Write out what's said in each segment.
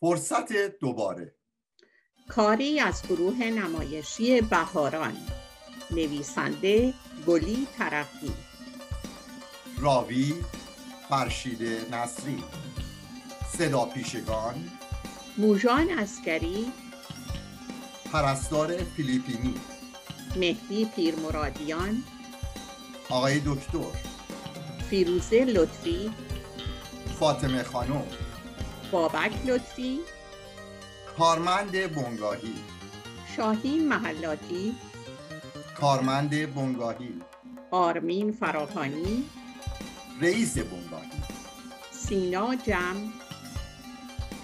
فرصت دوباره. کاری از گروه نمایشی بهاران. نویسنده گلی ترقی راوی فرشید نصری. صدا پیشگان. موژان اسکری پرستار فیلیپینی. مهدی پیرمرادیان. آقای دکتر. فیروزه لطفی. فاطمه خانم. بابک لطفی. کارمند بنگاهی. شاهین محلاتی کارمند بنگاهی. آرمین فراهانی رئیس بنگاهی. سینا جم.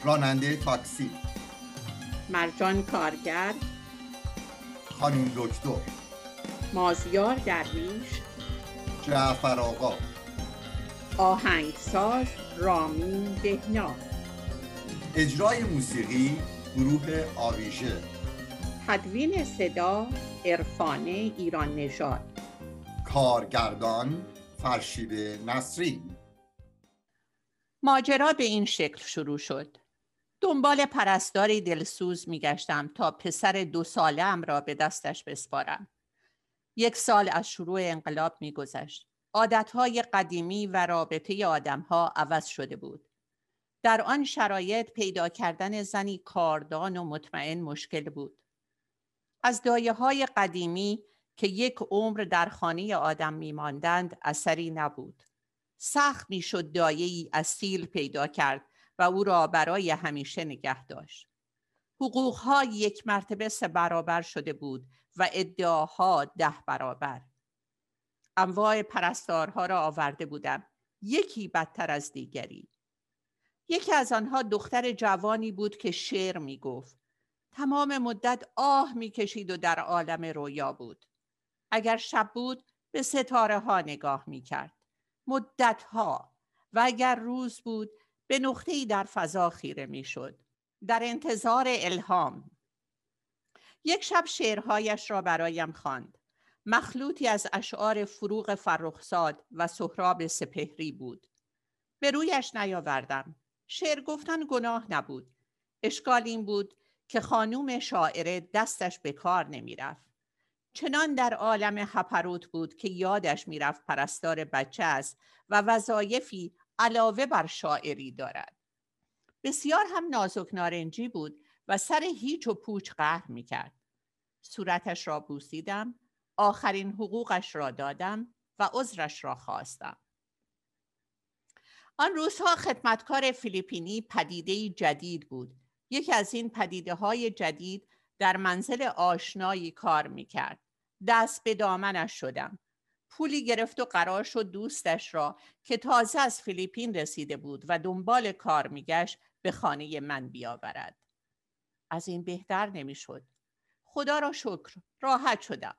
راننده تاکسی. مرجان کارگر. خانم دکتر. مازیار درویش. جعفر آقا. آهنگساز رامین دهنا اجرای موسیقی گروه آویژه. تدوین صدا عرفانه ایران نژاد. کارگردان فرشید نصری. ماجرا به این شکل شروع شد. دنبال پرستاری دلسوز میگشتم تا پسر دو سالم را به دستش بسپارم. یک سال از شروع انقلاب میگذشت. عادتهای قدیمی و رابطه آدمها عوض شده بود. در آن شرایط پیدا کردن زنی کاردان و مطمئن مشکل بود. از دایه های قدیمی که یک عمر در خانه آدم میماندند اثری نبود. سخت می‌شد دایه ای اصیل پیدا کرد و او را برای همیشه نگه داشت. حقوقها یک مرتبه سه برابر شده بود و ادعاها ده برابر. انواع پرستارها را آورده بودم. یکی بدتر از دیگری. یکی از آنها دختر جوانی بود که شعر می گفت تمام مدت آه می کشید و در عالم رویا بود. اگر شب بود به ستاره ها نگاه می کرد مدت ها و اگر روز بود به نقطه در فضا خیره می شد در انتظار الهام. یک شب شعرهایش را برایم خواند. مخلوطی از اشعار فروغ فرخزاد و سهراب سپهری بود. به رویش نیاوردم. شعر گفتن گناه نبود. اشکال این بود که خانوم شاعره دستش به کار نمی‌رفت. چنان در عالم هپروت بود که یادش می‌رفت پرستار بچه است و وظایفی علاوه بر شاعری دارد. بسیار هم نازک نارنجی بود و سر هیچ و پوچ قهر می‌کرد. صورتش را بوسیدم آخرین حقوقش را دادم و عذرش را خواستم. آن روزها خدمتکار فیلیپینی پدیده جدید بود. یکی از این پدیده های جدید در منزل آشنایی کار می‌کرد. دست به دامنش شدم. پولی گرفت و قرار شد دوستش را که تازه از فیلیپین رسیده بود و دنبال کار میگشت به خانه من بیاورد. از این بهتر نمی‌شد. خدا را شکر راحت شدم.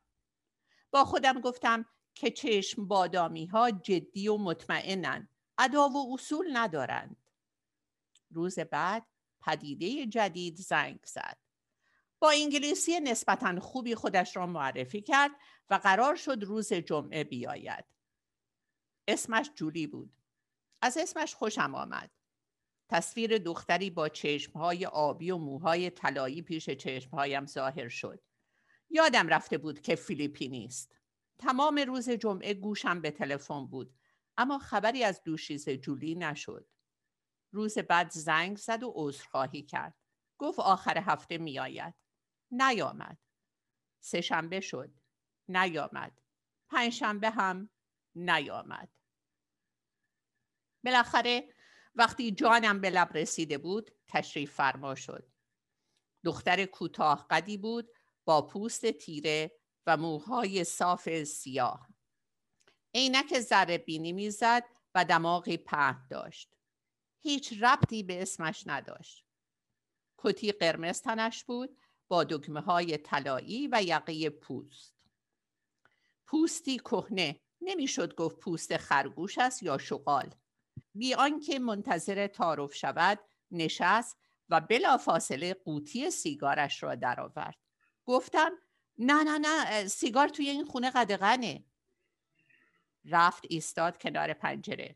با خودم گفتم که چشم بادامی ها جدی و مطمئنند ادا و اصول ندارند. روز بعد پدیده جدید زنگ زد. با انگلیسی نسبتا خوبی خودش را معرفی کرد و قرار شد روز جمعه بیاید. اسمش جولی بود. از اسمش خوشم آمد. تصویر دختری با چشمهای آبی و موهای طلایی پیش چشمهایم ظاهر شد. یادم رفته بود که فیلیپینی است تمام روز جمعه گوشم به تلفن بود. اما خبری از دوشیز جولی نشد. روز بعد زنگ زد و عذرخواهی کرد. گفت آخر هفته میآید نیامد. سهشنبه شد. نیامد. پنجشنبه هم نیامد. بالاخره وقتی جانم به لب رسیده بود تشریف فرما شد. دختر کوتاه قدی بود با پوست تیره و موهای صاف سیاه. عینک ذره بینی می‌زد و دماغی پهن داشت. هیچ ربطی به اسمش نداشت. کتی قرمز تنش بود با دکمه های طلایی و یقه پوست. پوستی کهنه. نمی‌شد گفت پوست خرگوش است یا شغال. بی آنکه منتظر تعارف شود نشست و بلافاصله قوطی سیگارش را درآورد. گفتم نه نه نه سیگار توی این خونه قدغنه. رفت ایستاد کنار پنجره.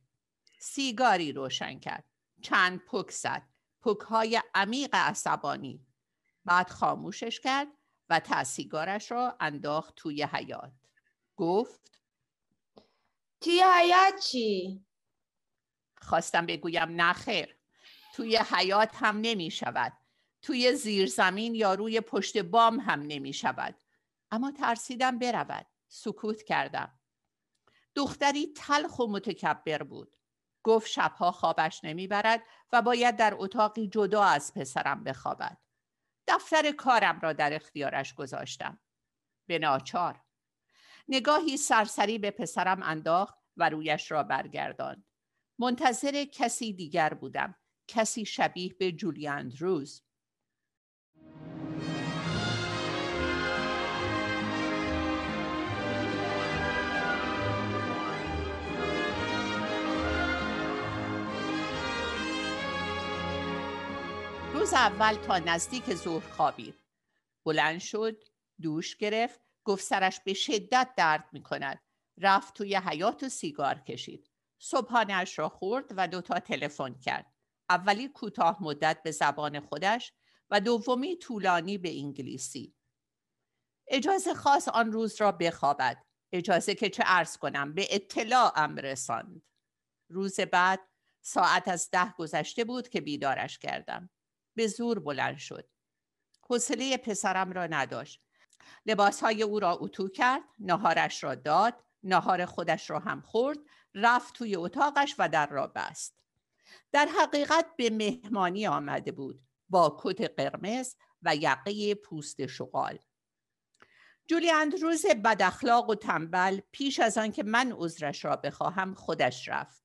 سیگاری روشن کرد. چند پک زد. پکهای عمیق عصبانی. بعد خاموشش کرد و تحصیگارش را انداخت توی حیات گفت توی حیات چی؟ خواستم بگویم نخیر توی حیات هم نمی شود. توی زیرزمین یا روی پشت بام هم نمی شود. اما ترسیدم برود. سکوت کردم. دختری تلخ و متکبر بود. گفت شبها خوابش نمی‌برد و باید در اتاقی جدا از پسرم بخوابد. دفتر کارم را در اختیارش گذاشتم. به ناچار. نگاهی سرسری به پسرم انداخت و رویش را برگرداند. منتظر کسی دیگر بودم کسی شبیه به جولی روز روز اول تا نزدیک ظهر خوابید. بلند شد دوش گرفت گفت سرش به شدت درد می کند رفت توی حیات و سیگار کشید. صبحانش را خورد و دوتا تلفن کرد. اولی کوتاه مدت به زبان خودش و دومی طولانی به انگلیسی. اجازه خاص آن روز را بخوابد. اجازه که چه ارز کنم به اطلاعم رساند. روز بعد ساعت از ده گذشته بود که بیدارش کردم. به زور بلند شد. حوصله پسرم را نداشت. لباسهای او را اتو کرد نهارش را داد نهار خودش را هم خورد رفت توی اتاقش و در را بست. در حقیقت به مهمانی آمده بود با کت قرمز و یقه پوست شغال. جولی اندروز بد اخلاق و تنبل پیش از آن که من عذرش را بخواهم خودش رفت.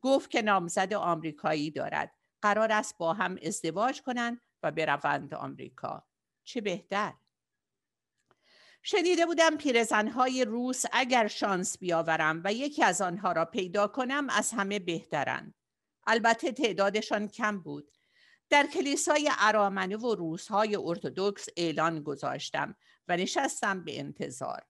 گفت که نامزد آمریکایی دارد. قرار است با هم ازدواج کنند و بروند آمریکا. چه بهتر. شنیده بودم پیرزنهای روس اگر شانس بیاورم و یکی از آنها را پیدا کنم از همه بهترند. البته تعدادشان کم بود. در کلیسای ارامنه و روسهای ارتودکس اعلان گذاشتم و نشستم به انتظار.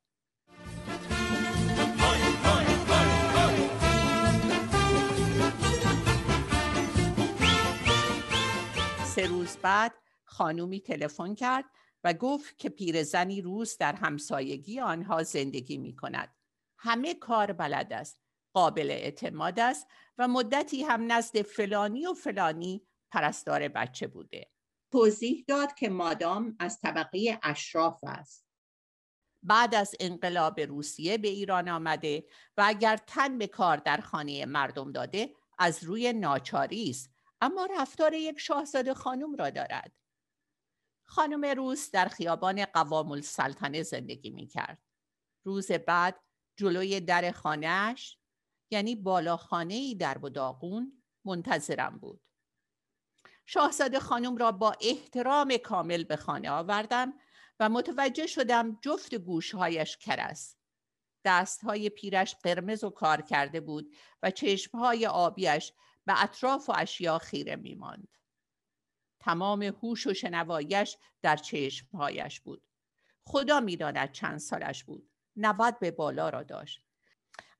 سه روز بعد خانومی تلفن کرد و گفت که پیرزنی روز در همسایگی آنها زندگی می کند. همه کار بلد است. قابل اعتماد است و مدتی هم نزد فلانی و فلانی پرستار بچه بوده. توضیح داد که مادام از طبقه اشراف است. بعد از انقلاب روسیه به ایران آمده و اگر تن به کار در خانه مردم داده از روی ناچاری است اما رفتار یک شاهزاده خانم را دارد. خانم روس در خیابان قوام السلطنه زندگی می کرد. روز بعد جلوی در خانهش یعنی بالا خانه در بداغون منتظرم بود. شاهزاده خانم را با احترام کامل به خانه آوردم و متوجه شدم جفت گوشهایش کر است. دستهای پیرش قرمز و کار کرده بود و چشمهای آبیش به اطراف و اشیا خیره می ماند. تمام هوش و شنوایش در چشمهایش بود. خدا می‌داند چند سالش بود. نود به بالا را داشت.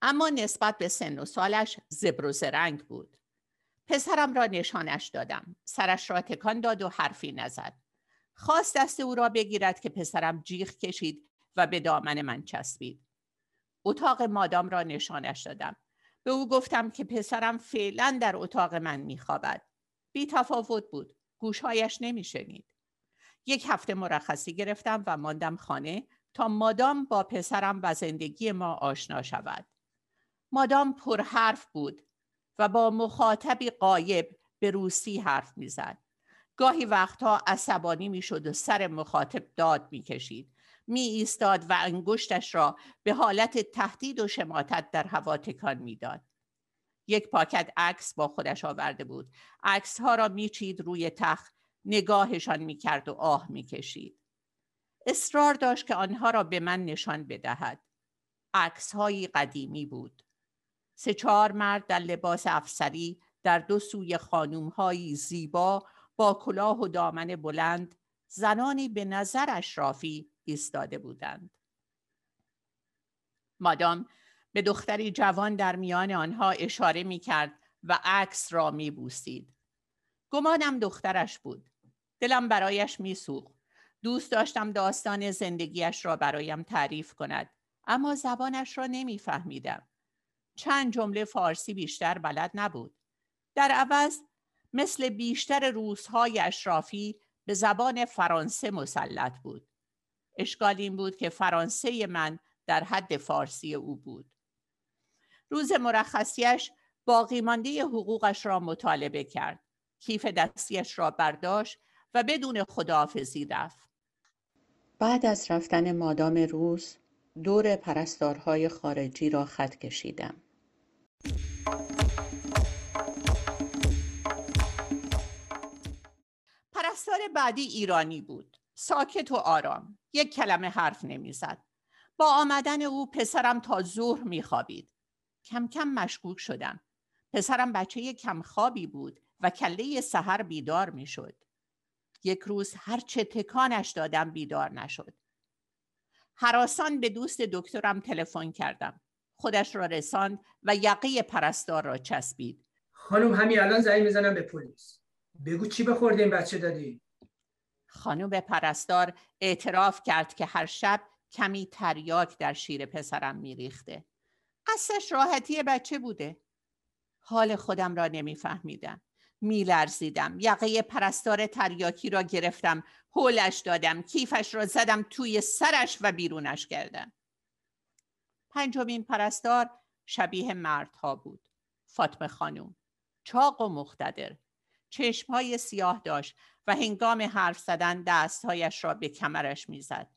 اما نسبت به سن و سالش زبر و زرنگ بود. پسرم را نشانش دادم. سرش را تکان داد و حرفی نزد. خواست دست او را بگیرد که پسرم جیغ کشید و به دامن من چسبید. اتاق مادام را نشانش دادم. به او گفتم که پسرم فعلا در اتاق من میخوابد. بی تفاوت بود. گوشهایش نمیشنید. یک هفته مرخصی گرفتم و ماندم خانه تا مادام با پسرم و زندگی ما آشنا شود. مادام پرحرف بود و با مخاطبی قایب به روسی حرف می‌زد. گاهی وقتها عصبانی می‌شد و سر مخاطب داد می‌کشید. می ایستاد و انگشتش را به حالت تهدید و شماتت در هوا تکان می‌داد. یک پاکت عکس با خودش آورده بود. عکس ها را میچید روی تخت نگاهشان می‌کرد و آه می‌کشید. اصرار داشت که آنها را به من نشان بدهد. عکس های قدیمی بود. سه چهار مرد در لباس افسری در دو سوی خانوم های زیبا با کلاه و دامن بلند زنانی به نظر اشرافی ایستاده بودند. مادام به دختری جوان در میان آنها اشاره می کرد و عکس را می بوسید. گمانم دخترش بود. دلم برایش میسوخت. دوست داشتم داستان زندگیش را برایم تعریف کند اما زبانش را نمیفهمیدم. چند جمله فارسی بیشتر بلد نبود. در عوض مثل بیشتر روزهای اشرافی به زبان فرانسه مسلط بود. اشکال این بود که فرانسه من در حد فارسی او بود. روز مرخصیش باقی مانده حقوقش را مطالبه کرد. کیف دستیش را برداشت و بدون خداحافظی رفت. بعد از رفتن مادام روز دور پرستارهای خارجی را خط کشیدم. پرستار بعدی ایرانی بود. ساکت و آرام. یک کلمه حرف نمی‌زد. با آمدن او پسرم تا ظهر میخوابید. کم کم مشکوک شدم. پسرم بچه کم خوابی بود و کله سحر بیدار می‌شد. یک روز هرچه تکانش دادم بیدار نشد. حراسان به دوست دکترم تلفن کردم. خودش را رساند و یقه پرستار را چسبید. خانم همین الان زنگ می‌زنم به پلیس. بگو چی بخورده این بچه دادی؟ خانم پرستار اعتراف کرد که هر شب کمی تریاک در شیر پسرم میریخته. قصدش راحتی بچه بوده. حال خودم را نمیفهمیدم. میلرزیدم. یقه پرستار تریاکی را گرفتم. هولش دادم. کیفش را زدم توی سرش و بیرونش کردم. پنجمین پرستار شبیه مردها بود. فاطمه خانوم چاق و مختدر. چشمهای سیاه داشت و هنگام حرف زدن دستهایش را به کمرش می‌زد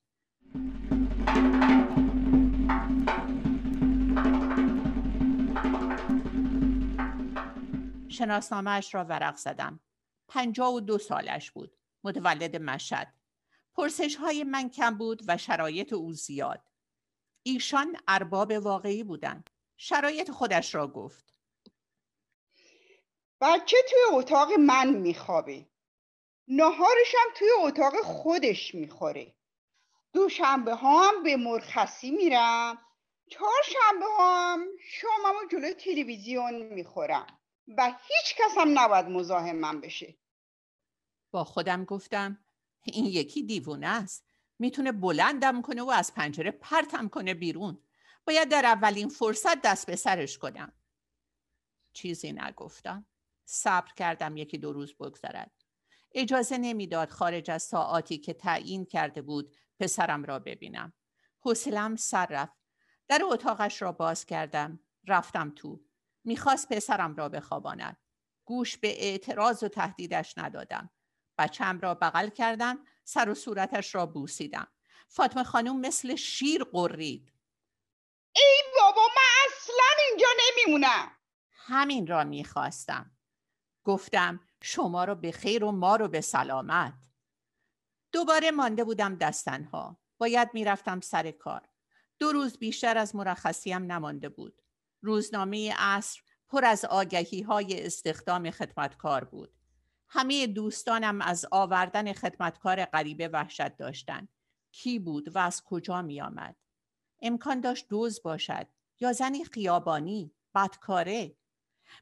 شناسنامهش را ورق زدم. پنجاه و دو سالش بود. متولد مشد. پرسش های من کم بود و شرایط او زیاد. ایشان ارباب واقعی بودند. شرایط خودش را گفت. بچه توی اتاق من میخوابه. نهارش هم توی اتاق خودش می‌خوره. دوشنبه ها هم به مرخصی میرم. چهارشنبه ها هم شاممو جلوی تلویزیون می‌خورم. و هیچ کس هم نباید مزاحم بشه با خودم گفتم این یکی دیوونه است می‌تونه بلندم کنه و از پنجره پرتم کنه بیرون باید در اولین فرصت دست به سرش کنم چیزی نگفتم صبر کردم یکی دو روز بگذرد. اجازه نمی‌داد خارج از ساعاتی که تعیین کرده بود پسرم را ببینم. حوصلم سر رفت. در اتاقش را باز کردم. رفتم تو. می‌خواست پسرم را بخواباند. گوش به اعتراض و تهدیدش ندادم. بچم را بغل کردم سر و صورتش را بوسیدم. فاطمه خانم مثل شیر قرید ای بابا من اصلا اینجا نمیمونم. همین را می‌خواستم. گفتم شما رو به خیر و ما رو به سلامت دوباره مانده بودم دستنها باید می‌رفتم سر کار دو روز بیشتر از مرخصیم نمانده بود روزنامه اصر پر از آگهی های استخدام خدمتکار بود. همه دوستانم از آوردن خدمتکار غریبه وحشت داشتند. کی بود و از کجا می آمد؟ امکان داشت دوز باشد یا زنی خیابانی، بدکاره.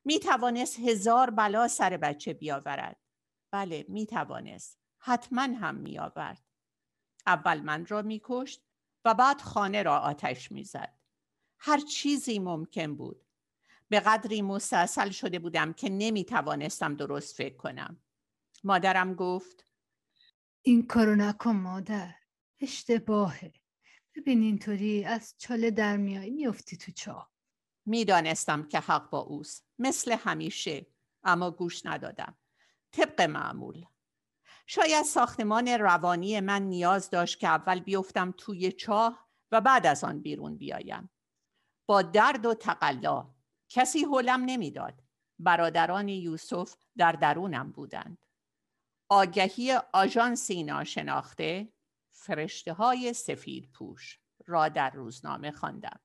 می توانست هزار بلا سر بچه بیاورد. بله می توانست. حتما هم می آورد. اول من را می کشت و بعد خانه را آتش می زد. هر چیزی ممکن بود به قدری مستاصل شده بودم که نمی توانستم درست فکر کنم مادرم گفت این کارو نکن مادر اشتباهه ببین اینطوری از چاله در میایی میفتی تو چاه می‌دانستم که حق با اوست. مثل همیشه اما گوش ندادم. طبق معمول. شاید ساختمان روانی من نیاز داشت که اول بیفتم توی چاه و بعد از آن بیرون بیایم. با درد و تقلا. کسی حلم نمی‌داد. برادران یوسف در درونم بودند. آگهی آژانسی ناشناخته فرشته های سفید پوش را در روزنامه خواندم.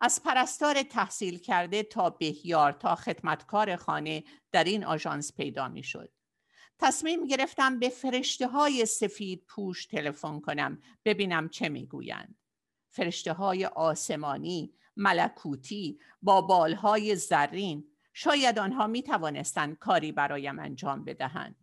از پرستار تحصیل کرده تا بهیار تا خدمتکار خانه در این آژانس پیدا می شد. تصمیم گرفتم به فرشته های سفید پوش تلفن کنم ببینم چه می‌گویند. فرشته های آسمانی ملکوتی با بالهای زرین شاید آنها می توانستند کاری برایم انجام بدهند.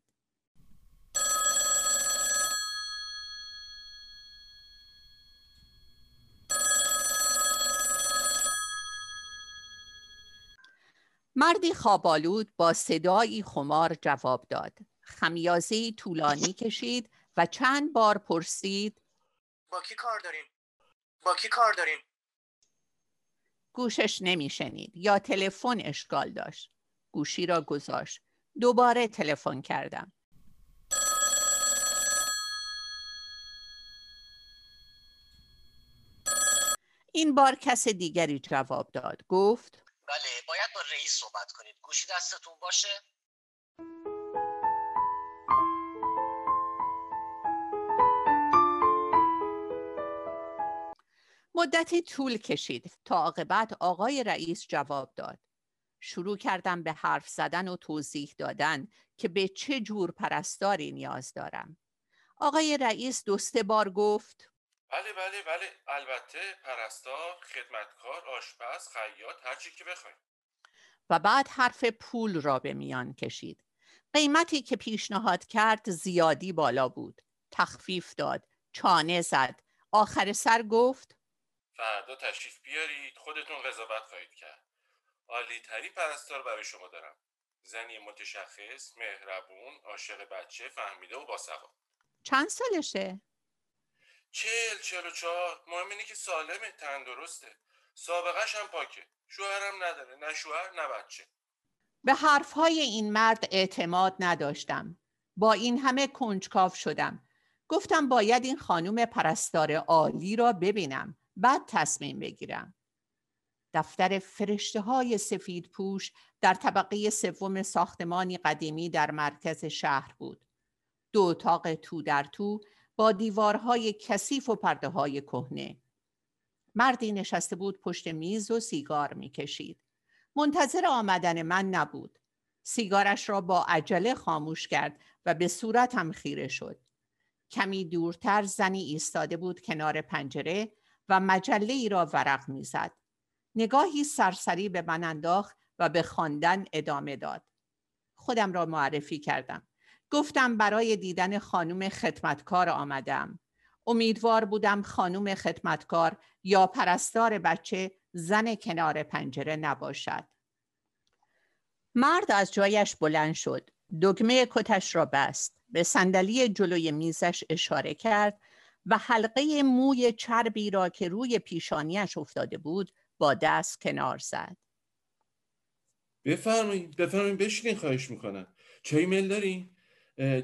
مردی خوابالود با صدایی خمار جواب داد. خمیازه طولانی کشید و چند بار پرسید با کی کار داریم؟ با کی کار داریم؟ گوشش نمیشنید یا تلفن اشکال داشت. گوشی را گذاشت. دوباره تلفن کردم. این بار کس دیگری جواب داد. گفت بله باید با رئیس صحبت کنید گوشی دستتون باشه مدتی طول کشید تا عاقبت آقای رئیس جواب داد. شروع کردم به حرف زدن و توضیح دادن که به چه جور پرستاری نیاز دارم. آقای رئیس دو سه بار گفت بله بله بله البته پرستار خدمتکار آشپز خیاط هر چی که بخواید و بعد حرف پول را به میان کشید. قیمتی که پیشنهاد کرد زیادی بالا بود. تخفیف داد. چانه زد. آخر سر گفت فردا تشریف بیارید خودتون قضاوت خواهید کرد عالی ترین پرستار برای شما دارم زنی متشخص مهربون عاشق بچه فهمیده و باسواد چند سالشه؟ چهل چهل و چهار مهم اینه که سالمه تندرسته سابقش هم پاکه شوهرم نداره نه شوهر نه بچه به حرفهای این مرد اعتماد نداشتم. با این همه کنجکاو شدم. گفتم باید این خانم پرستار عالی را ببینم. بعد تصمیم بگیرم. دفتر فرشته های سفید پوش در طبقه سوم ساختمانی قدیمی در مرکز شهر بود. دو اتاق تو در تو با دیوارهای کثیف و پرده های کهنه. مردی نشسته بود پشت میز و سیگار می‌کشید. منتظر آمدن من نبود. سیگارش را با عجله خاموش کرد و به صورتم خیره شد. کمی دورتر زنی ایستاده بود کنار پنجره و مجله ای را ورق می‌زد. نگاهی سرسری به من انداخت و به خواندن ادامه داد. خودم را معرفی کردم. گفتم برای دیدن خانم خدمتکار آمدم. امیدوار بودم خانم خدمتکار یا پرستار بچه زن کنار پنجره نباشد. مرد از جایش بلند شد. دگمه کتش را بست. به صندلی جلوی میزش اشاره کرد و حلقه موی چربی را که روی پیشانیش افتاده بود با دست کنار زد. بفرمایید بفرمایید بشینین خواهش می‌کنم چای میل دارین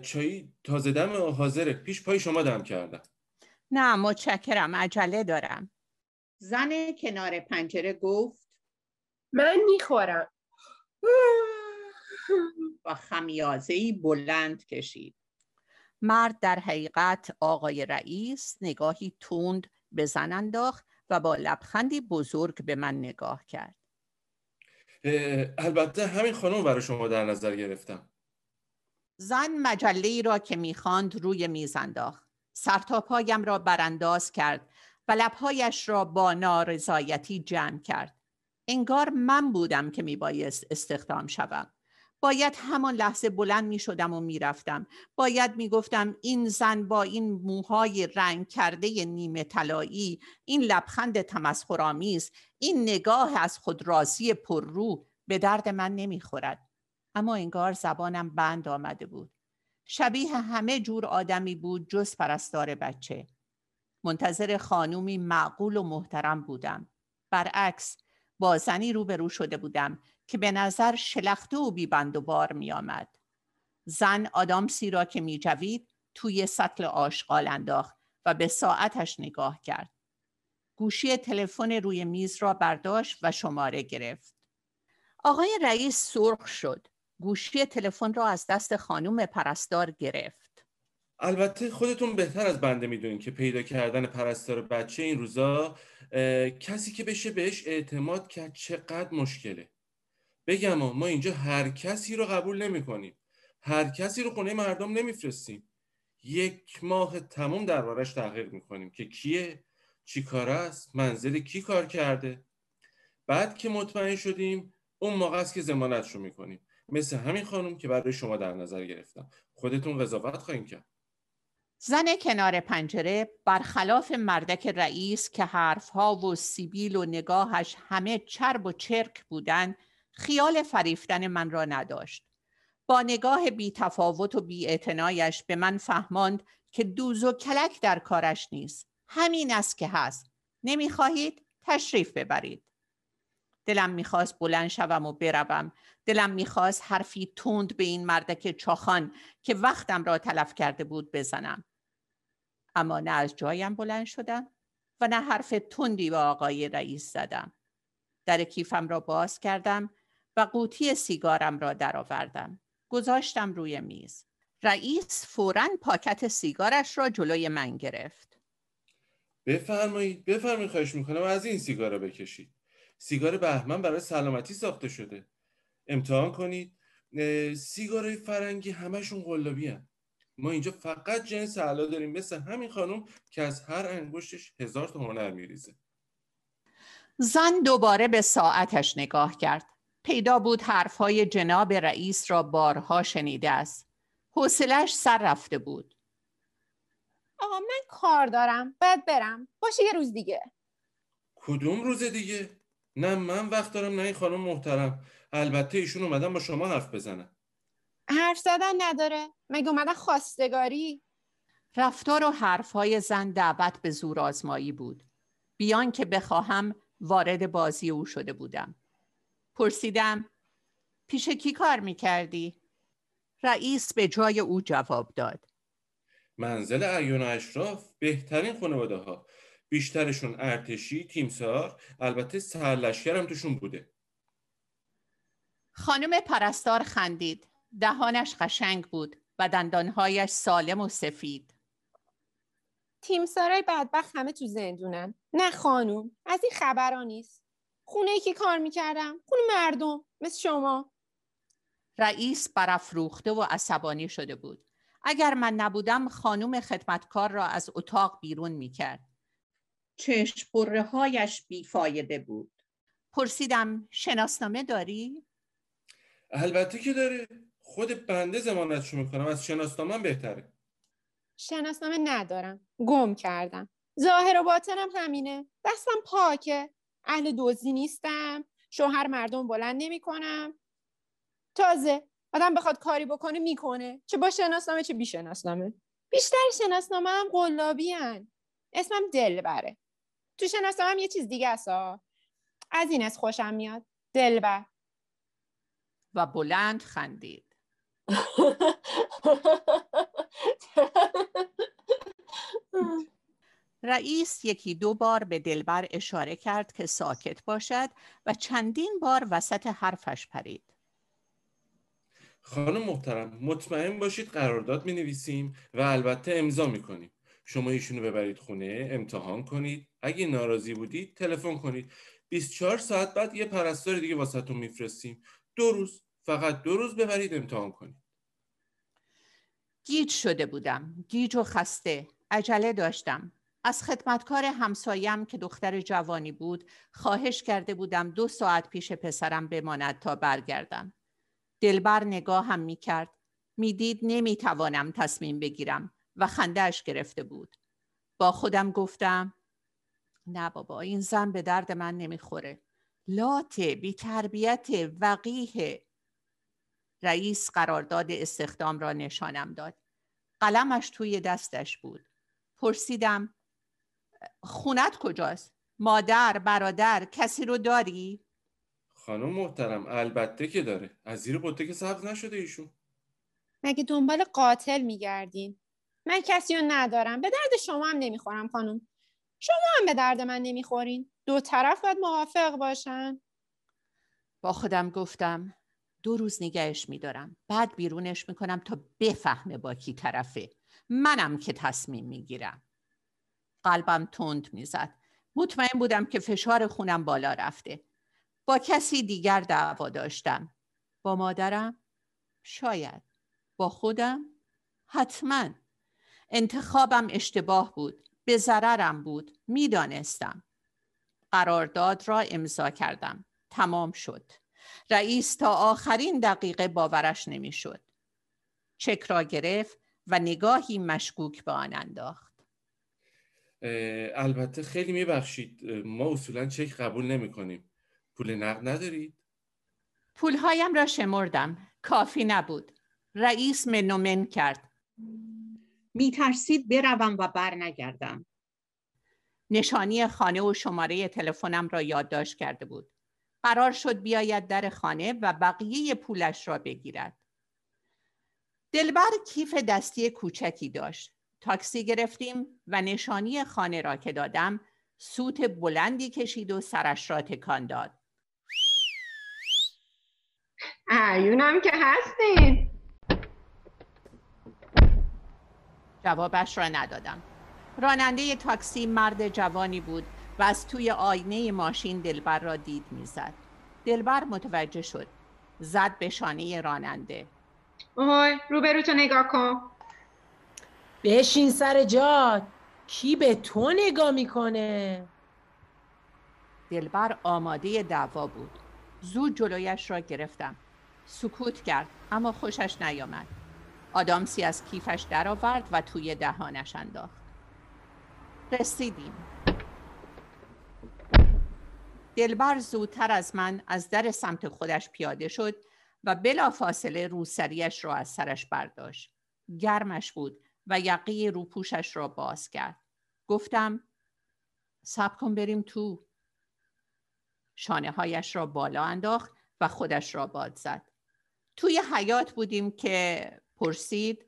چای تازه دم حاضره پیش پای شما دم کردم نه متشکرم عجله دارم. زن کنار پنجره گفت من می‌خورم و خمیازهی بلند کشید. مرد در حقیقت آقای رئیس نگاهی تند به زن انداخت و با لبخندی بزرگ به من نگاه کرد. البته همین خانم برای شما در نظر گرفتم زن مجله ای را که می‌خواند روی میز انداخت. سرتاپایم را برانداز کرد و لبهایش را با نارضایتی جمع کرد. انگار من بودم که میبایست استخدام شوم. باید همان لحظه بلند می شدم و می رفتم. باید می گفتم این زن با این موهای رنگ کرده نیمه طلایی، این لبخند تمسخرآمیز، این نگاه از خود راضی پررو به درد من نمی خورد. اما انگار زبانم بند آمده بود. شبیه همه جور آدمی بود جز پرستار بچه. منتظر خانومی معقول و محترم بودم. برعکس با زنی روبرو شده بودم که به نظر شلخته و بیبند و بار می آمد. زن آدامسی را که می جوید توی سطل آشغال انداخت و به ساعتش نگاه کرد. گوشی تلفن روی میز را برداشت و شماره گرفت. آقای رئیس سرخ شد. گوشی تلفن را از دست خانم پرستار گرفت. البته خودتون بهتر از بنده می‌دونین که پیدا کردن پرستار بچه این روزا کسی که بشه بهش اعتماد کرد چقدر مشکله. بگم ما اینجا هر کسی رو قبول نمی کنیم هر کسی رو خونه مردم نمیفرستیم. یک ماه تمام دربارش تحقیق می‌کنیم که کیه چی کار است منزل کی کار کرده. بعد که مطمئن شدیم اون موقع است که زمانت رو می‌کنیم. مثل همین خانم که برای شما در نظر گرفتم خودتون قضاوت خواهیم کرد زن کنار پنجره برخلاف مردک رئیس که حرفها و سیبیل و نگاهش همه چرب و چرک بودن خیال فریفتن من را نداشت. با نگاه بی تفاوت و بی به من فهماند که دوز و کلک در کارش نیست. همین است که هست. نمی‌خواهید؟ تشریف ببرید. دلم می‌خواست بلند شوم و بروم. دلم می‌خواست حرفی تند به این مردک چاخان که وقتم را تلف کرده بود بزنم. اما نه از جایم بلند شدم و نه حرف تندی به آقای رئیس زدم. در کیفم را باز کردم و قوطی سیگارم را درآوردم. گذاشتم روی میز. رئیس فورا پاکت سیگارش را جلوی من گرفت. بفرمایید بفرمایید خواهش می‌کنم از این سیگار بکشید. سیگار بهمن برای سلامتی ساخته شده. امتحان کنید. سیگارهای فرنگی همشون قلابی هن. ما اینجا فقط جنس علا داریم. مثل همین خانم که از هر انگشتش هزار تا هنر میریزه. زن دوباره به ساعتش نگاه کرد. پیدا بود حرفهای جناب رئیس را بارها شنیده است. حوصلش سر رفته بود. آقا من کار دارم. باید برم. باشه یه روز دیگه. کدوم روز دیگه؟ نه من وقت دارم نه این خانم محترم. البته ایشون اومدن با شما حرف بزنن. حرف زدن نداره. مگه اومدن خواستگاری؟ رفتار و حرفهای زن دعوت به زور آزمایی بود. بیان که بخواهم وارد بازی او شده بودم. پرسیدم پیش کی کار می‌کردی؟ رئیس به جای او جواب داد. منزل ایون اشراف بهترین خانواده ها بیشترشون ارتشی تیمسار البته سرلشکر هم توشون بوده. خانم پرستار خندید. دهانش قشنگ بود و دندانهایش سالم و سفید. تیمسارای بدبخت همه تو زندونن. نه خانوم از این خبرها نیست. خونه ای که کار می‌کردم خونه مردم مثل شما. رئیس برافروخته و عصبانی شده بود. اگر من نبودم خانوم خدمتکار را از اتاق بیرون می‌کرد. چشم بره هایش بیفایده بود. پرسیدم شناسنامه داری؟ البته که داره. خود بنده زمانتشو می‌کنم. از شناسنامه بهتره. شناسنامه ندارم. گم کردم. ظاهر و باطنم همینه. دستم پاکه. اهل دوزی نیستم. شوهر مردم بلند نمی‌کنم. تازه آدم بخواد کاری بکنه می‌کنه. چه با شناسنامه چه بی شناسنامه. بیشتر شناسنامه هم قلابی هن. اسمم دلبره. تو شناسنامه هم یه چیز دیگه است. از این از خوشم میاد. دلبر و بلند خندید. رئیس یکی دو بار به دلبر اشاره کرد که ساکت باشد و چندین بار وسط حرفش پرید. خانم محترم مطمئن باشید قرارداد می نویسیم و البته امضا می کنیم. شما ایشونو ببرید خونه امتحان کنید. اگه ناراضی بودید تلفن کنید. 24 ساعت بعد یه پرستار دیگه واسهتون میفرستیم. دو روز فقط دو روز ببرید امتحان کنید. گیج شده بودم. گیج و خسته. عجله داشتم. از خدمتکار همسایم که دختر جوانی بود خواهش کرده بودم دو ساعت پیش پسرم بماند تا برگردم. دلبر نگاه هم می کرد می‌دید نمی‌توانم تصمیم بگیرم. و خندهش گرفته بود با خودم گفتم نه بابا این زن به درد من نمی‌خوره لاته بی تربیت وقیه رئیس قرارداد استخدام را نشانم داد. قلمش توی دستش بود. پرسیدم خونت کجاست؟ مادر، برادر، کسی رو داری؟ خانم محترم البته که داره. از زیر که سبز نشده ایشون. مگه دنبال قاتل میگردین؟ من کسی رو ندارم. به درد شما هم نمی‌خورم خانم. شما هم به درد من نمی‌خورین. دو طرف باید موافق باشن. با خودم گفتم دو روز نگهش میدارم. بعد بیرونش می‌کنم تا بفهمه با کی طرفه. منم که تصمیم می‌گیرم. قلبم تند می‌زد. مطمئن بودم که فشار خونم بالا رفته. با کسی دیگر دعوا داشتم. با مادرم؟ شاید. با خودم؟ حتما. انتخابم اشتباه بود به ضررم بود می‌دانستم قرارداد را امضا کردم تمام شد رئیس تا آخرین دقیقه باورش نمی‌شد. چک را گرفت و نگاهی مشکوک به آن انداخت. البته خیلی میبخشید ما اصولا چک قبول نمی کنیم. پول نقد ندارید؟ پولهایم را شمردم. کافی نبود. رئیس منومن کرد. می ترسید بروم و بر نگردم. نشانی خانه و شماره تلفنم را یادداشت کرده بود. قرار شد بیاید در خانه و بقیه پولش را بگیرد. دلبر کیف دستی کوچکی داشت. تاکسی گرفتیم و نشانی خانه را که دادم سوت بلندی کشید و سرش را تکان داد. ایونم که هستین جوابش را ندادم. راننده تاکسی مرد جوانی بود و از توی آینه ماشین دلبر را دید می‌زد. دلبر متوجه شد. زد به شانه راننده. اوه روبرو تو نگاه کن بشین سر جاد کی به تو نگاه می‌کنه دلبر آماده دعوا بود زود جلویش را گرفتم سکوت کرد اما خوشش نیامد آدامسی از کیفش درآورد و توی دهانش انداخت رسیدیم دلبر زودتر از من از در سمت خودش پیاده شد و بلا فاصله روسریش را از سرش برداشت. گرمش بود و یقی روپوشش را باز کرد. گفتم سب کن بریم تو. شانه هایش را بالا انداخت و خودش را باد زد. توی حیات بودیم که پرسید.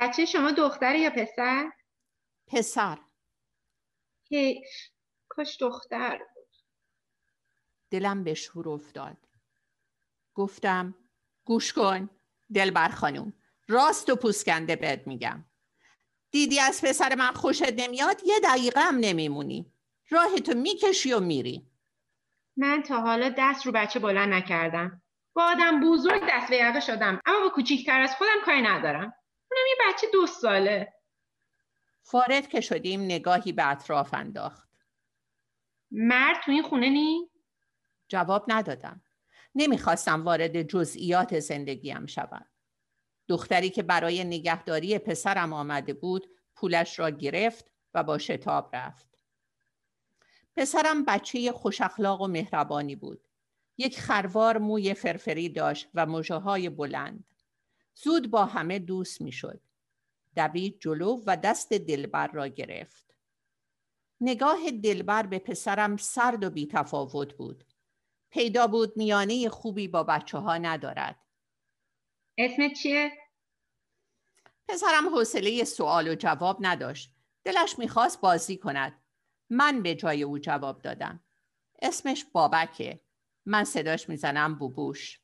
بچه شما دختر یا پسر؟ پسر. حیف کاش دختر بود. دلم به شور افتاد. گفتم گوش کن دلبر خانوم. راست و پوسکنده بهت میگم. دیدی از پسر من خوشت نمیاد؟ یه دقیقه هم نمیمونی. راهتو می‌کشی و میری. من تا حالا دست رو بچه بلند نکردم. با آدم بزرگ دست به یقه شدم اما با کوچیکتر از خودم کاری ندارم اونم یه بچه دو ساله فارغ که شدیم نگاهی به اطراف انداخت مرد تو این خونه نی؟ جواب ندادم نمی‌خواستم وارد جزئیات زندگیم شوم. دختری که برای نگهداری پسرم آمده بود پولش را گرفت و با شتاب رفت. پسرم بچه خوش اخلاق و مهربانی بود. یک خروار موی فرفری داشت و مژه های بلند. زود با همه دوست می‌شد. دوید جلو و دست دلبر را گرفت. نگاه دلبر به پسرم سرد و بیتفاوت بود. پیدا بود میانه خوبی با بچه ها ندارد. اسمت چیه؟ پسرم حوصله سوال و جواب نداشت. دلش می‌خواست بازی کند. من به جای او جواب دادم. اسمش بابکه. من صداش می‌زنم بوبوش.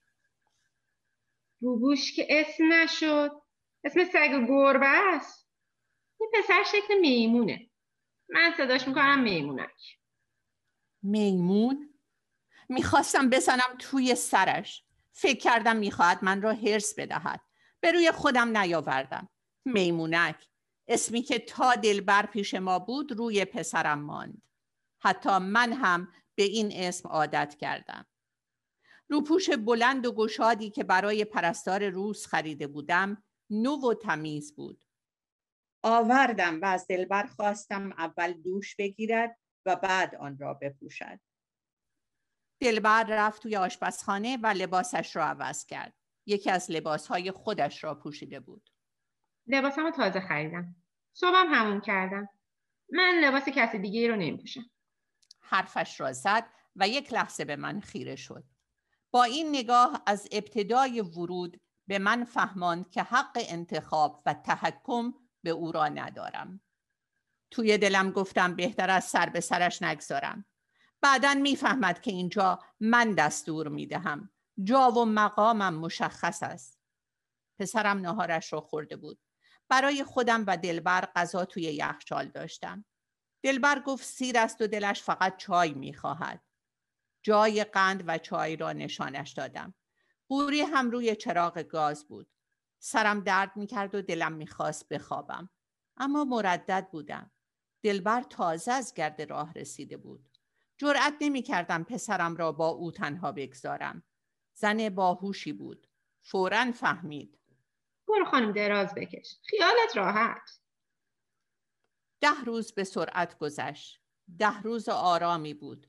بوبوش که اسم نشد. اسم سگ گربه است. این پسر شکل میمونه. من صداش می‌کنم میمونک. میمون؟ می‌خواستم بزنم توی سرش فکر کردم می‌خواهد من را هرس بدهد به روی خودم نیاوردم میمونک اسمی که تا دلبر پیش ما بود روی پسرم ماند حتی من هم به این اسم عادت کردم روپوش بلند و گشادی که برای پرستار روز خریده بودم نو و تمیز بود آوردم و از دلبر خواستم اول دوش بگیرد و بعد آن را بپوشد دلبر رفت توی آشپزخانه و لباسش را عوض کرد. یکی از لباسهای خودش را پوشیده بود. لباسم تازه خریدم. صبحم همون کردم. من لباس کسی دیگه رو نمیپوشم. حرفش را زد و یک لحظه به من خیره شد. با این نگاه از ابتدای ورود به من فهماند که حق انتخاب و تحکم به او را ندارم. توی دلم گفتم بهتر از سر به سرش نگذارم. بعدا می‌فهمد که اینجا من دستور می‌دهم جا و مقامم مشخص است پسرم نهارش را خورده بود برای خودم و دلبر غذا توی یخچال داشتم دلبر گفت سیر است و دلش فقط چای می‌خواهد. جای قند و چای را نشانش دادم. قوری هم روی چراغ گاز بود. سرم درد می‌کرد و دلم می‌خواست بخوابم. اما مردد بودم. دلبر تازه از گرد راه رسیده بود. جرأت نمی کردم پسرم را با او تنها بگذارم. زن باهوشی بود. فورا فهمید. برو خانم دراز بکش. خیالت راحت. ده روز به سرعت گذشت. ده روز آرامی بود.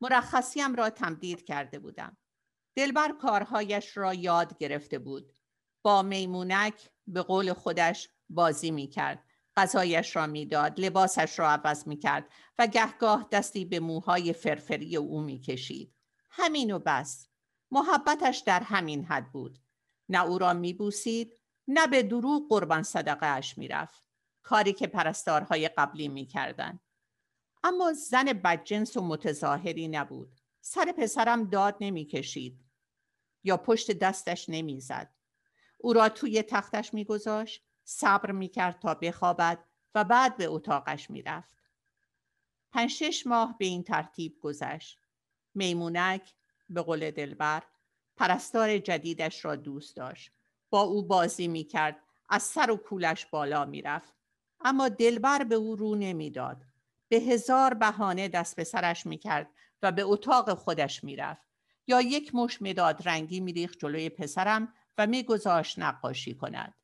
مرخصیم را تمدید کرده بودم. دلبر کارهایش را یاد گرفته بود. با میمونک به قول خودش بازی می کرد غذایش را می‌داد لباسش را عوض می کرد و گهگاه دستی به موهای فرفری او می کشید همین و بس. محبتش در همین حد بود. نه او را می بوسید نه به دروغ قربان صدقه اش می رفت. کاری که پرستارهای قبلی می کردن. اما زن بدجنس و متظاهری نبود سر پسرم داد نمی کشید یا پشت دستش نمی زد. او را توی تختش می گذاشت صبر می کرد تا بخوابد و بعد به اتاقش می رفت. پنج شش ماه به این ترتیب گذشت. میمونک به قول دلبر پرستار جدیدش را دوست داشت. با او بازی می کرد. از سر و کولش بالا می رفت. اما دلبر به او رو نمی‌داد. به هزار بهانه دست به سرش می کرد و به اتاق خودش می رفت. یا یک مش مداد رنگی می ریخت جلوی پسرم و می گذاشت نقاشی کند.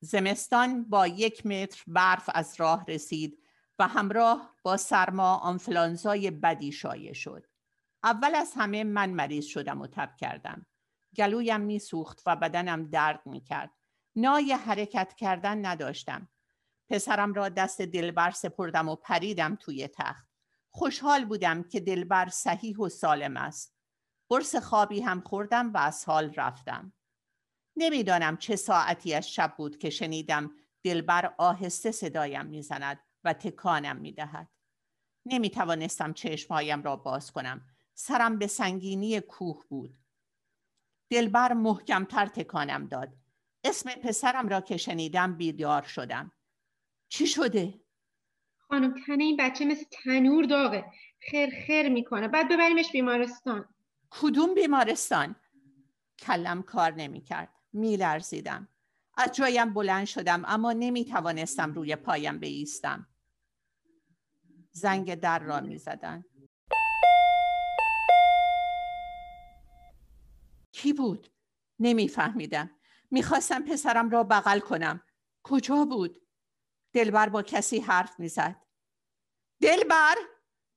زمستان با یک متر برف از راه رسید و همراه با سرما آنفلانزای بدی شایع شد. اول از همه من مریض شدم و تب کردم. گلویم میسوخت و بدنم درد می‌کرد. نای حرکت کردن نداشتم. پسرم را دست دلبر سپردم و پریدم توی تخت. خوشحال بودم که دلبر صحیح و سالم است. قرص خوابی هم خوردم و از حال رفتم. نمی‌دانم چه ساعتی از شب بود که شنیدم دلبر آهسته صدایم می‌زند و تکانم می‌دهد. نمی توانستم چشمهایم را باز کنم. سرم به سنگینی کوه بود. دلبر محکمتر تکانم داد. اسم پسرم را که شنیدم بیدار شدم. چی شده؟ خانم تنه این بچه مثل تنور داغه خیر خیر می‌کنه بعد ببریمش بیمارستان کدوم بیمارستان؟ کلم کار نمی‌کرد. میلرزیدم. از جایم بلند شدم اما نمی توانستم روی پایم بیستم. زنگ در را می زدن. کی بود؟ نمیفهمیدم. می‌خواستم پسرم را بغل کنم. کجا بود؟ دلبر با کسی حرف می‌زد. دلبر؟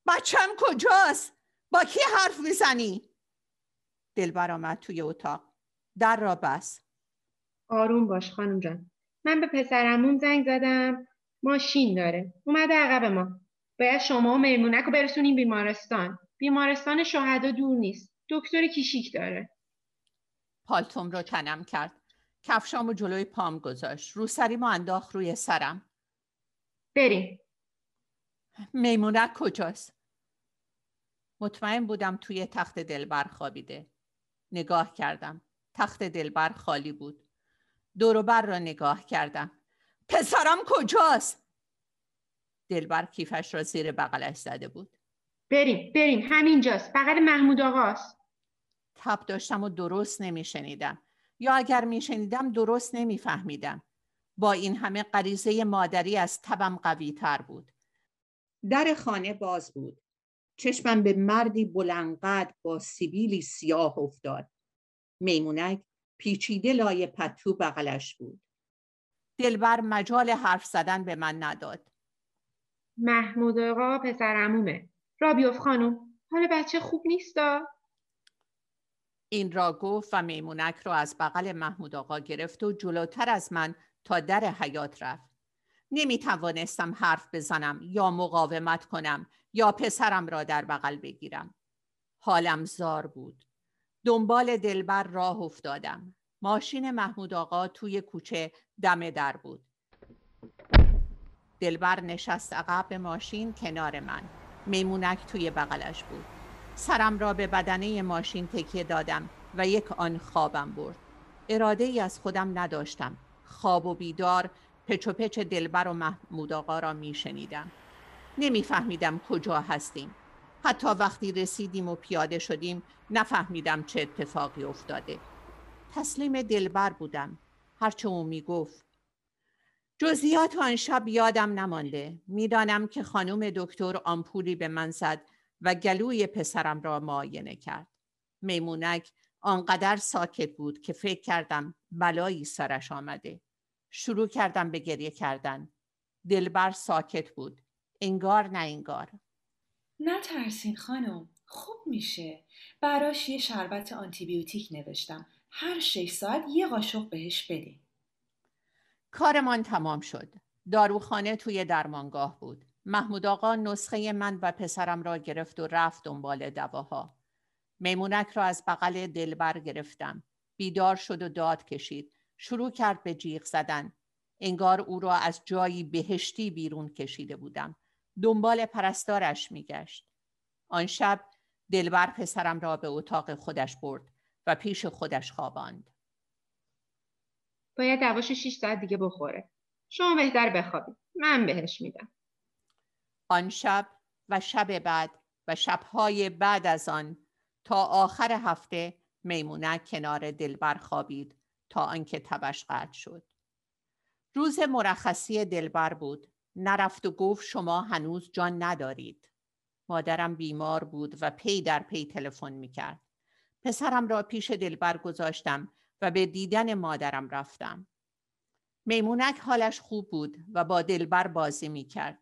بچم کجاست؟ با کی حرف می‌زنی؟ دلبر آمد توی اتاق. در را بس. آروم باش خانم جان. من به پسرمون زنگ زدم. ماشین داره. اومده عقب ما. باید شما و میمونک رو برسونیم بیمارستان. بیمارستان شهدا دور نیست. دکتر کیشیک داره. پالتوم رو تنم کرد. کفشام و جلوی پام گذاشت. رو ما انداخت روی سرم. بریم. میمونک کجاست؟ مطمئن بودم توی تخت دلبر خوابیده. نگاه کردم. تخت دلبر خالی بود. دوروبر را نگاه کردم. پسرم کجاست؟ دلبر کیفش را زیر بغلش زده بود. بریم بریم همینجاست بغل محمود آقاست. تب داشتم و درست نمیشنیدم. یا اگر میشنیدم درست نمیفهمیدم. با این همه غریزه مادری از تبم قوی تر بود. در خانه باز بود. چشمم به مردی بلنقد با سیبیلی سیاه افتاد. میمونک پیچیده لای پتو بغلش بود. دلبر مجال حرف زدن به من نداد. محمود آقا پسر عمومه. را بیوف خانم. حال بچه خوب نیستا؟ این را گفت و میمونک را از بغل محمود آقا گرفت و جلوتر از من تا در حیات رفت. نمی توانستم حرف بزنم یا مقاومت کنم یا پسرم را در بغل بگیرم. حالم زار بود. دنبال دلبر راه افتادم. ماشین محمود آقا توی کوچه دم در بود. دلبر نشست عقب ماشین کنار من. میمونک توی بغلش بود. سرم را به بدنه ماشین تکیه دادم و یک آن خوابم برد. اراده ای از خودم نداشتم. خواب و بیدار پچ و پچ دلبر و محمود آقا را می شنیدم. نمیفهمیدم کجا هستیم. حتی وقتی رسیدیم و پیاده شدیم نفهمیدم چه اتفاقی افتاده. تسلیم دلبر بودم. هرچه او می‌گفت جزئیات آن شب یادم نمانده. می‌دانم که خانم دکتر آمپولی به من زد و گلوی پسرم را معاینه کرد. میمونک آنقدر ساکت بود که فکر کردم بلایی سرش آمده. شروع کردم به گریه کردن. دلبر ساکت بود. انگار نه انگار. نترسین خانم. خوب میشه. براش یه شربت آنتیبیوتیک نوشتم. هر شش ساعت یه قاشق بهش بدین. کارمان تمام شد. داروخانه توی درمانگاه بود. محمود آقا نسخه من و پسرم را گرفت و رفت دنبال دواها. میمونک را از بغل دلبر گرفتم. بیدار شد و داد کشید. شروع کرد به جیغ زدن. انگار او را از جایی بهشتی بیرون کشیده بودم. دنبال پرستارش میگشت. آن شب دلبر پسرم را به اتاق خودش برد و پیش خودش خواباند. باید دواش 6 ساعت دیگه بخوره. شما بهتر بخوابید. من بهش میدم. آن شب و شب بعد و شبهای بعد از آن تا آخر هفته میمونه کنار دلبر خوابید تا آنکه تبش قطع شد. روز مرخصی دلبر بود. نرفت و گفت شما هنوز جان ندارید. مادرم بیمار بود و پی در پی تلفن می‌کرد. پسرم را پیش دلبر گذاشتم و به دیدن مادرم رفتم. میمونک حالش خوب بود و با دلبر بازی می‌کرد.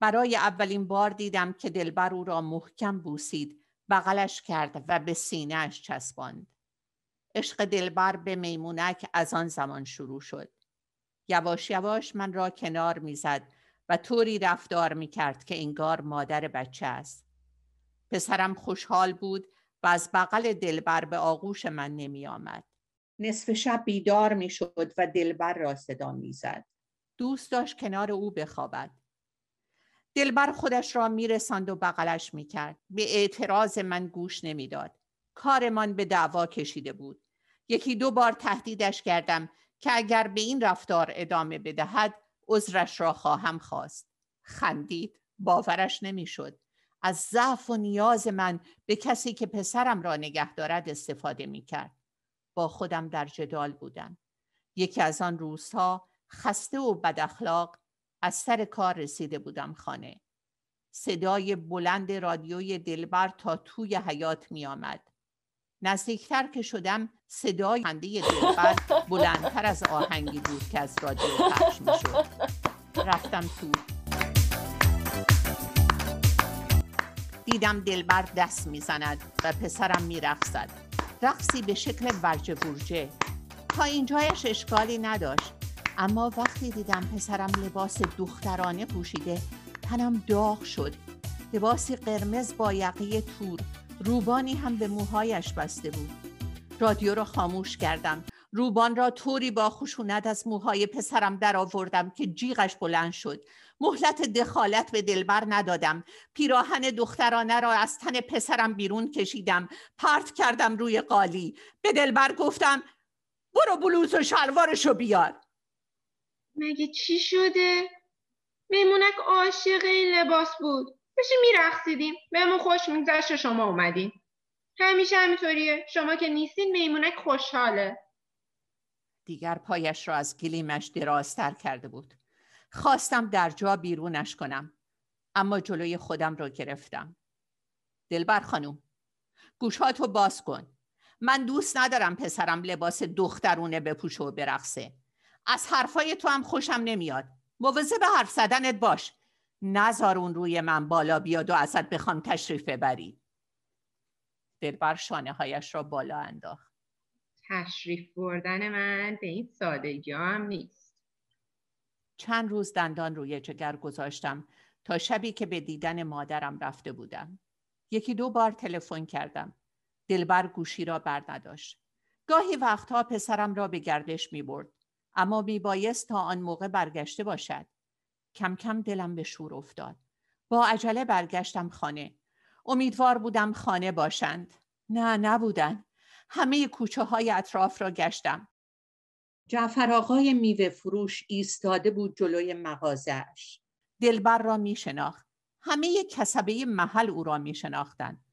برای اولین بار دیدم که دلبر او را محکم بوسید بغلش کرد و به سینهش چسباند. عشق دلبر به میمونک از آن زمان شروع شد. یواش یواش من را کنار می‌زد و طوری رفتار می‌کرد که انگار مادر بچه است. پسرم خوشحال بود و از بغل دلبر به آغوش من نمی آمد. نصف شب بیدار می شد و دلبر را صدا می زد. دوست داشت کنار او بخوابد. دلبر خودش را می رساند و بغلش می کرد. به اعتراض من گوش نمی‌داد. کارمان به دعوا کشیده بود. یکی دو بار تهدیدش کردم که اگر به این رفتار ادامه بدهد عذرش را خواهم خواست. خندید. باورش نمی‌شد. از ضعف و نیاز من به کسی که پسرم را نگه دارد استفاده می کرد. با خودم در جدال بودم. یکی از آن روزها خسته و بد اخلاق از سر کار رسیده بودم خانه. صدای بلند رادیوی دلبر تا توی حیات می آمد. نزدیکتر که شدم صدای خنده دلبر بلندتر از آهنگی بود که از رادیو پخش می شد. رفتم تو دیدم دلبر دست می‌زند و پسرم میرقصد رقصی به شکل ورجه ورجه تا اینجایش اشکالی نداشت. اما وقتی دیدم پسرم لباس دخترانه پوشیده تنم داغ شد. لباسی قرمز با یقی تور روبانی هم به موهایش بسته بود. رادیو را خاموش کردم. روبان را طوری با خشونت از موهای پسرم در آوردم که جیغش بلند شد. مهلت دخالت به دلبر ندادم. پیراهن دخترانه را از تن پسرم بیرون کشیدم. پرت کردم روی قالی. به دلبر گفتم برو بلوز و شلوارشو بیار. مگه چی شده؟ میمونک عاشق این لباس بود. بشه میرخصیدیم بهمون خوش میگذشت و شما اومدین. همیشه همینطوریه. شما که نیستین میمونک خوشحاله. دیگر پایش را از گلیمش درازتر کرده بود. خواستم در جا بیرونش کنم اما جلوی خودم را گرفتم. دلبر خانوم گوشاتو باز کن. من دوست ندارم پسرم لباس دخترونه بپوشه و برقصه. از حرفای تو هم خوشم نمیاد. موظه به حرف زدنت باش. نزار اون روی من بالا بیاد و ازت بخوام تشریف ببری. دلبر شانه هایش را بالا انداخت. تشریف بردن من به این سادگی هم نیست. چند روز دندان روی جگر گذاشتم تا شبی که به دیدن مادرم رفته بودم. یکی دو بار تلفن کردم. دلبر گوشی را بر نداشت. گاهی وقتها پسرم را به گردش می برد. اما می بایست تا آن موقع برگشته باشد. کم کم دلم به شور افتاد. با عجله برگشتم خانه. امیدوار بودم خانه باشند. نه نبودن. همه کوچه های اطراف را گشتم. جعفر آقای میوه فروش ایستاده بود جلوی مغازش دلبر را می شناخت همه کسبه محل او را می شناختن.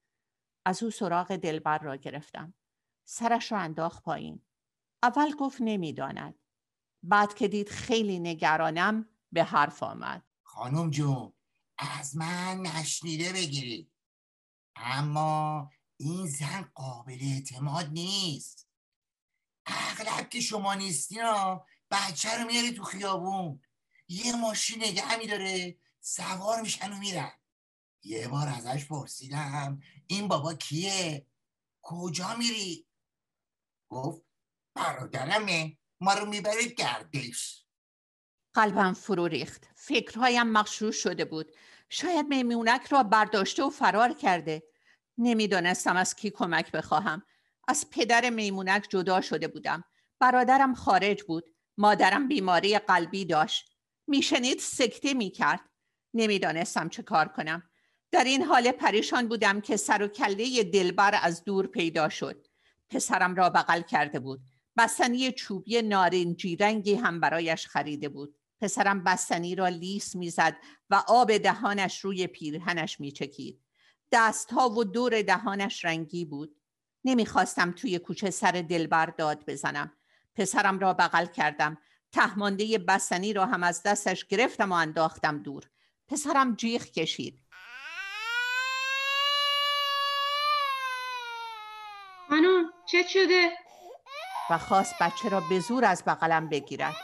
از او سراغ دلبر را گرفتم. سرش را انداخت پایین. اول گفت نمی‌داند. بعد که دید خیلی نگرانم به حرف آمد. خانم جون از من نشنیده بگیرید. اما این زن قابل اعتماد نیست. اغلب که شما نیستین بچه رو میاره تو خیابون. یه ماشین نگه میداره سوار میشن و میرن. یه بار ازش پرسیدم این بابا کیه؟ کجا میری؟ گفت برادرمه. ما رو می‌بره گردش. قلبم فرو ریخت. فکرهایم مخشوش شده بود. شاید میمونک را برداشته و فرار کرده. نمی‌دانستم از کی کمک بخواهم. از پدر میمونک جدا شده بودم. برادرم خارج بود. مادرم بیماری قلبی داشت. میشنید؟ سکته می‌کرد. نمی‌دانستم چه کار کنم. در این حال پریشان بودم که سر و کله دلبر از دور پیدا شد. پسرم را بغل کرده بود. بستنی چوبی نارنجی رنگی هم برایش خریده بود. پسرم بستنی را لیس می‌زد و آب دهانش روی پیرهنش میچکید. دستها و دور دهانش رنگی بود. نمی‌خواستم توی کوچه سر دلبر داد بزنم. پسرم را بغل کردم. تهمانده بستنی را هم از دستش گرفتم و انداختم دور. پسرم جیغ کشید. خانم چه شده؟ و خواست بچه را به زور از بغلم بگیرد.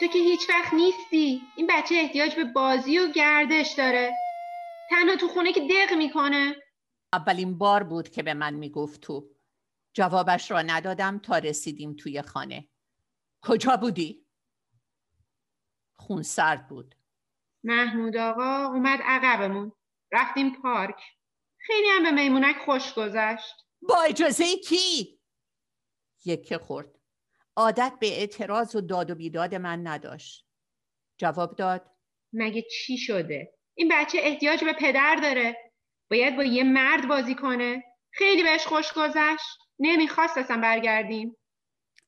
تو که هیچ وقت نیستی. این بچه احتیاج به بازی و گردش داره. تنها تو خونه که دق می‌کنه. اولین بار بود که به من می‌گفت تو. جوابش را ندادم تا رسیدیم توی خانه. کجا بودی؟ خون سرد بود. محمود آقا اومد عقبمون. رفتیم پارک. خیلی هم به میمونک خوش گذشت. با اجازه کی؟ یکه خورد. عادت به اعتراض و داد و بیداد من نداشت. جواب داد. مگه چی شده؟ این بچه احتیاج به پدر داره. باید با یه مرد بازی کنه. خیلی بهش خوش گذشت. نمی‌خواست اصلا برگردیم.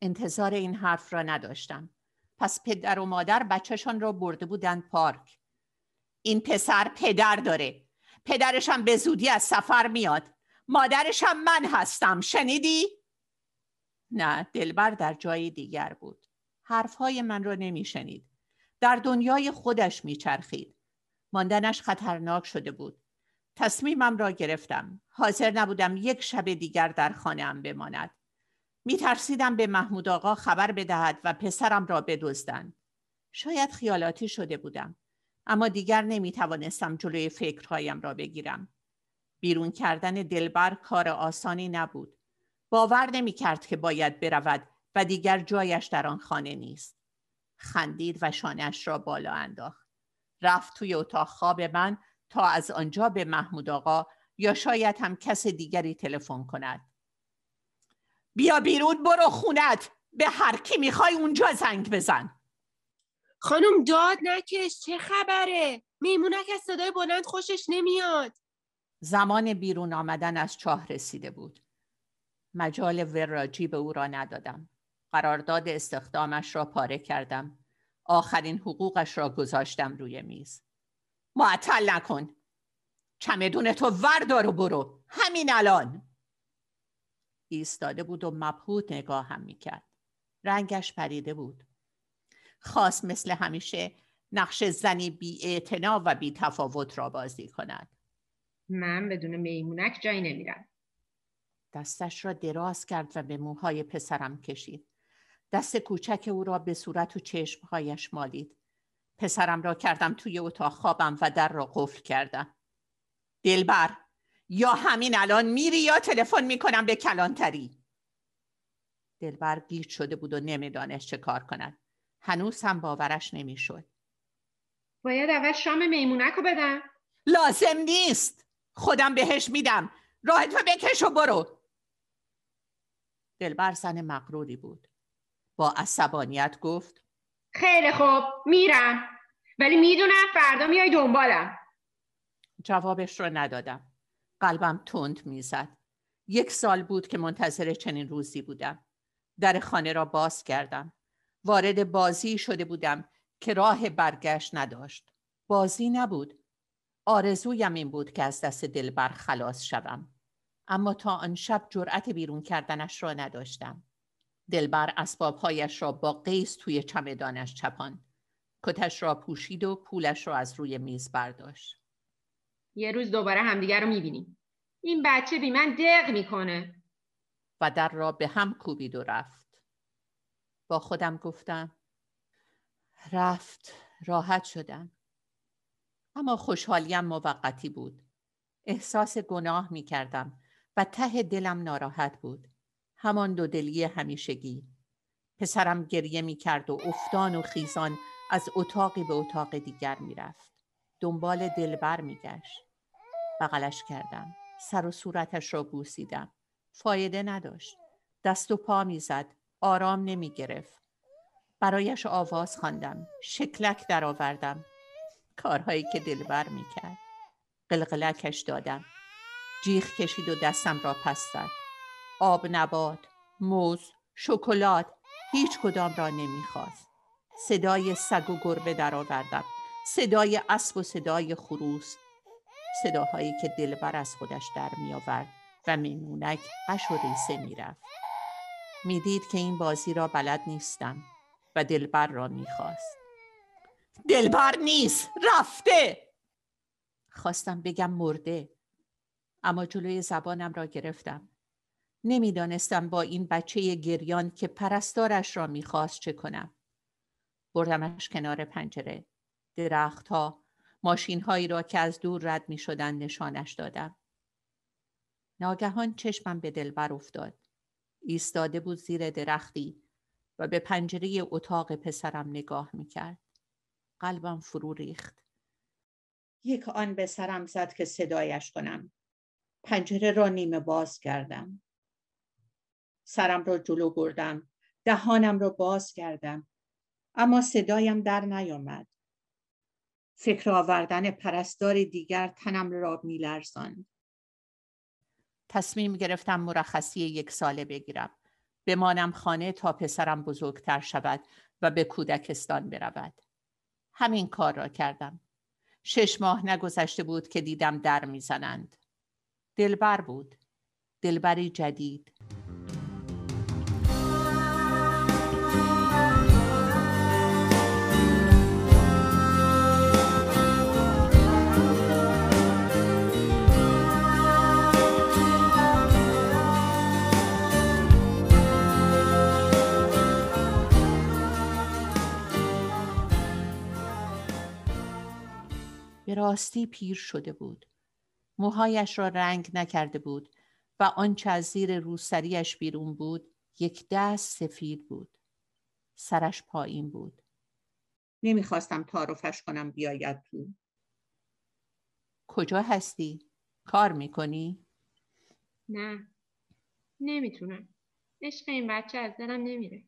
انتظار این حرف را نداشتم. پس پدر و مادر بچهشان را برده بودند پارک. این پسر پدر داره. پدرشم به زودی از سفر میاد. مادرشم من هستم. شنیدی؟ نه دلبر در جای دیگر بود. حرفهای من را نمیشنید. در دنیای خودش میچرخید. ماندنش خطرناک شده بود. تصمیمم را گرفتم. حاضر نبودم یک شب دیگر در خانه ام بماند. می ترسیدم به محمود آقا خبر بدهد و پسرم را بدزدند. شاید خیالاتی شده بودم اما دیگر نمی توانستم جلوی فکرهایم را بگیرم. بیرون کردن دلبر کار آسانی نبود. باور نمی کرد که باید برود و دیگر جایش در آن خانه نیست. خندید و شانش را بالا انداخت. رفت توی اتاق خواب من تا از آنجا به محمود آقا یا شاید هم کس دیگری تلفن کند. بیا بیرون برو خونت به هر کی می‌خوای اونجا زنگ بزن. خانم داد نکش چه خبره؟ میمونک از صدای بلند خوشش نمیاد. زمان بیرون آمدن از چاه رسیده بود. مجال وراجی به او را ندادم. قرارداد استخدامش را پاره کردم. آخرین حقوقش را گذاشتم روی میز. معطل نکن. چمدون تو وردار و برو. همین الان. ایستاده بود و مبهوت نگاه هم می‌کرد. رنگش پریده بود. خواست مثل همیشه نقش زنی بی و بی تفاوت را بازی کند. من بدون میمونک جایی نمیرم. دستش را دراز کرد و به موهای پسرم کشید. دست کوچک او را به صورت و چشمهایش مالید. پسرم را کردم توی اتاق خوابم و در را قفل کردم. دلبر یا همین الان میری یا تلفن می‌کنم به کلانتری. دلبر گیج شده بود و نمی‌دانست چه کار کند. هنوز هم باورش نمی‌شد. باید اول شام میمونک رو بدم. لازم نیست. خودم بهش میدم. راحت و بکش و برو. دلبر زن مقروری بود. با عصبانیت گفت خیلی خوب میرم. ولی می‌دونم فردا میای دنبالم. جوابش رو ندادم. قلبم تند می‌زد. یک سال بود که منتظر چنین روزی بودم. در خانه را باز کردم. وارد بازی شده بودم که راه برگشت نداشت. بازی نبود. آرزویم این بود که از دست دلبر خلاص شوم. اما تا آن شب جرأت بیرون کردنش را نداشتم. دلبر اسبابهایش را با قیس توی چمدانش چپان کتش را پوشید و پولش را از روی میز برداشت. یه روز دوباره همدیگر رو می‌بینیم. این بچه بی من دق می‌کنه. و در را به هم کوبید و رفت. با خودم گفتم رفت راحت شدم. اما خوشحالیم موقتی بود. احساس گناه می کردم و ته دلم ناراحت بود. همان دو دلی همیشگی. پسرم گریه می کرد و افتان و خیزان از اتاقی به اتاق دیگر می رفت دنبال دلبر می گشت بغلش کردم. سر و صورتش را بوسیدم. فایده نداشت. دست و پا می‌زد. آرام نمی گرفت برایش آواز خواندم. شکلک درآوردم. کارهایی که دلبر می‌کرد. قلقلکش دادم. جیغ کشید و دستم را پس زد. آب نبات موز شکلات هیچ کدام را نمی‌خواست. صدای سگ و گربه درآوردم صدای اسب و صدای خروس. صداهایی که دلبر از خودش در می آورد و میمونک قش و ریسه می‌رفت. می‌دید که این بازی را بلد نیستم و دلبر را می‌خواست. دلبر نیست رفته! خواستم بگم مرده اما جلوی زبانم را گرفتم. نمی‌دانستم با این بچه گریان که پرستارش را می‌خواست چه کنم. بردمش کنار پنجره. درختها ماشین هایی را که از دور رد می نشانش دادم. ناگهان چشمم به دلبر افتاد. ایستاده بود زیر درختی و به پنجره اتاق پسرم نگاه می کرد قلبم فرو ریخت. یک آن به سرم زد که صدایش کنم. پنجره را نیمه باز کردم. سرم را جلو بردم دهانم را باز کردم اما صدایم در نیامد. فکر آوردن پرستار دیگر تنم را میلرزاند. تصمیم گرفتم مرخصی یک ساله بگیرم. بمانم خانه تا پسرم بزرگتر شود و به کودکستان برود. همین کار را کردم. شش ماه نگذشته بود که دیدم در می‌زنند. دلبر بود. دلبری جدید. به راستی پیر شده بود. موهایش را رنگ نکرده بود و آنچه از زیر روسریش بیرون بود یک دست سفید بود. سرش پایین بود. نمی‌خواستم تعارفش کنم بیاید تو. کجا هستی؟ کار می‌کنی؟ نه. نمی‌تونم. عشق این بچه از دلم نمیره.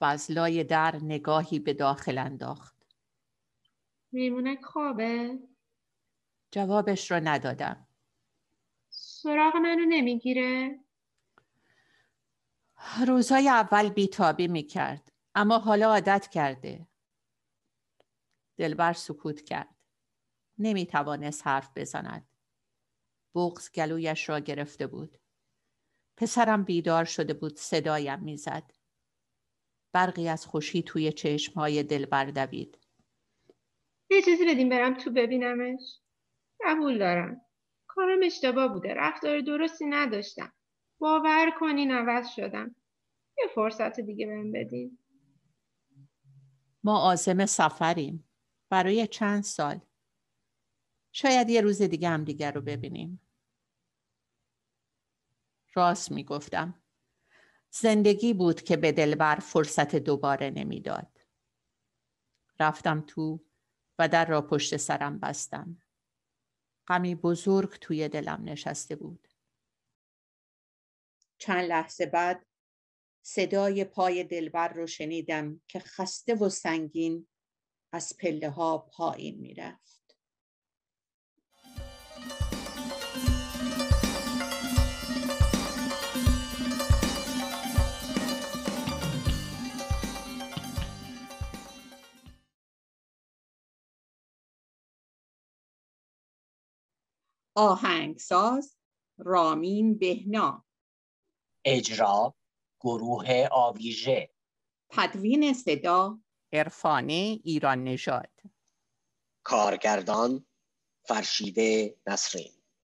و از لای در نگاهی به داخل انداخت. میمونک خوابه؟ جوابش را ندادم. سراغ منو نمی‌گیره؟ روزهای اول بیتابی می‌کرد اما حالا عادت کرده. دلبر سکوت کرد. نمی‌توانست حرف بزند. بغز گلویش را گرفته بود. پسرم بیدار شده بود صدایم می‌زد. برقی از خوشی توی چشمهای دلبر دوید. یه چیزی بدیم برم تو ببینمش. قبول دارم. کارم اشتباه بوده. رفتار درستی نداشتم. باور کنین عوض شدم. یه فرصت دیگه بهم بدین. ما آزم سفریم. برای چند سال. شاید یه روز دیگه هم دیگر رو ببینیم. راست می‌گفتم. زندگی بود که به دلبر فرصت دوباره نمی‌داد. رفتم تو و در را پشت سرم بستم. غمی بزرگ توی دلم نشسته بود. چند لحظه بعد صدای پای دلبر رو شنیدم که خسته و سنگین از پله ها پایین می‌رفت. آهنگساز رامین بهنا. اجرا گروه آویژه. تدوین صدا عرفانی ایران نژاد. کارگردان فرشیده نسرین.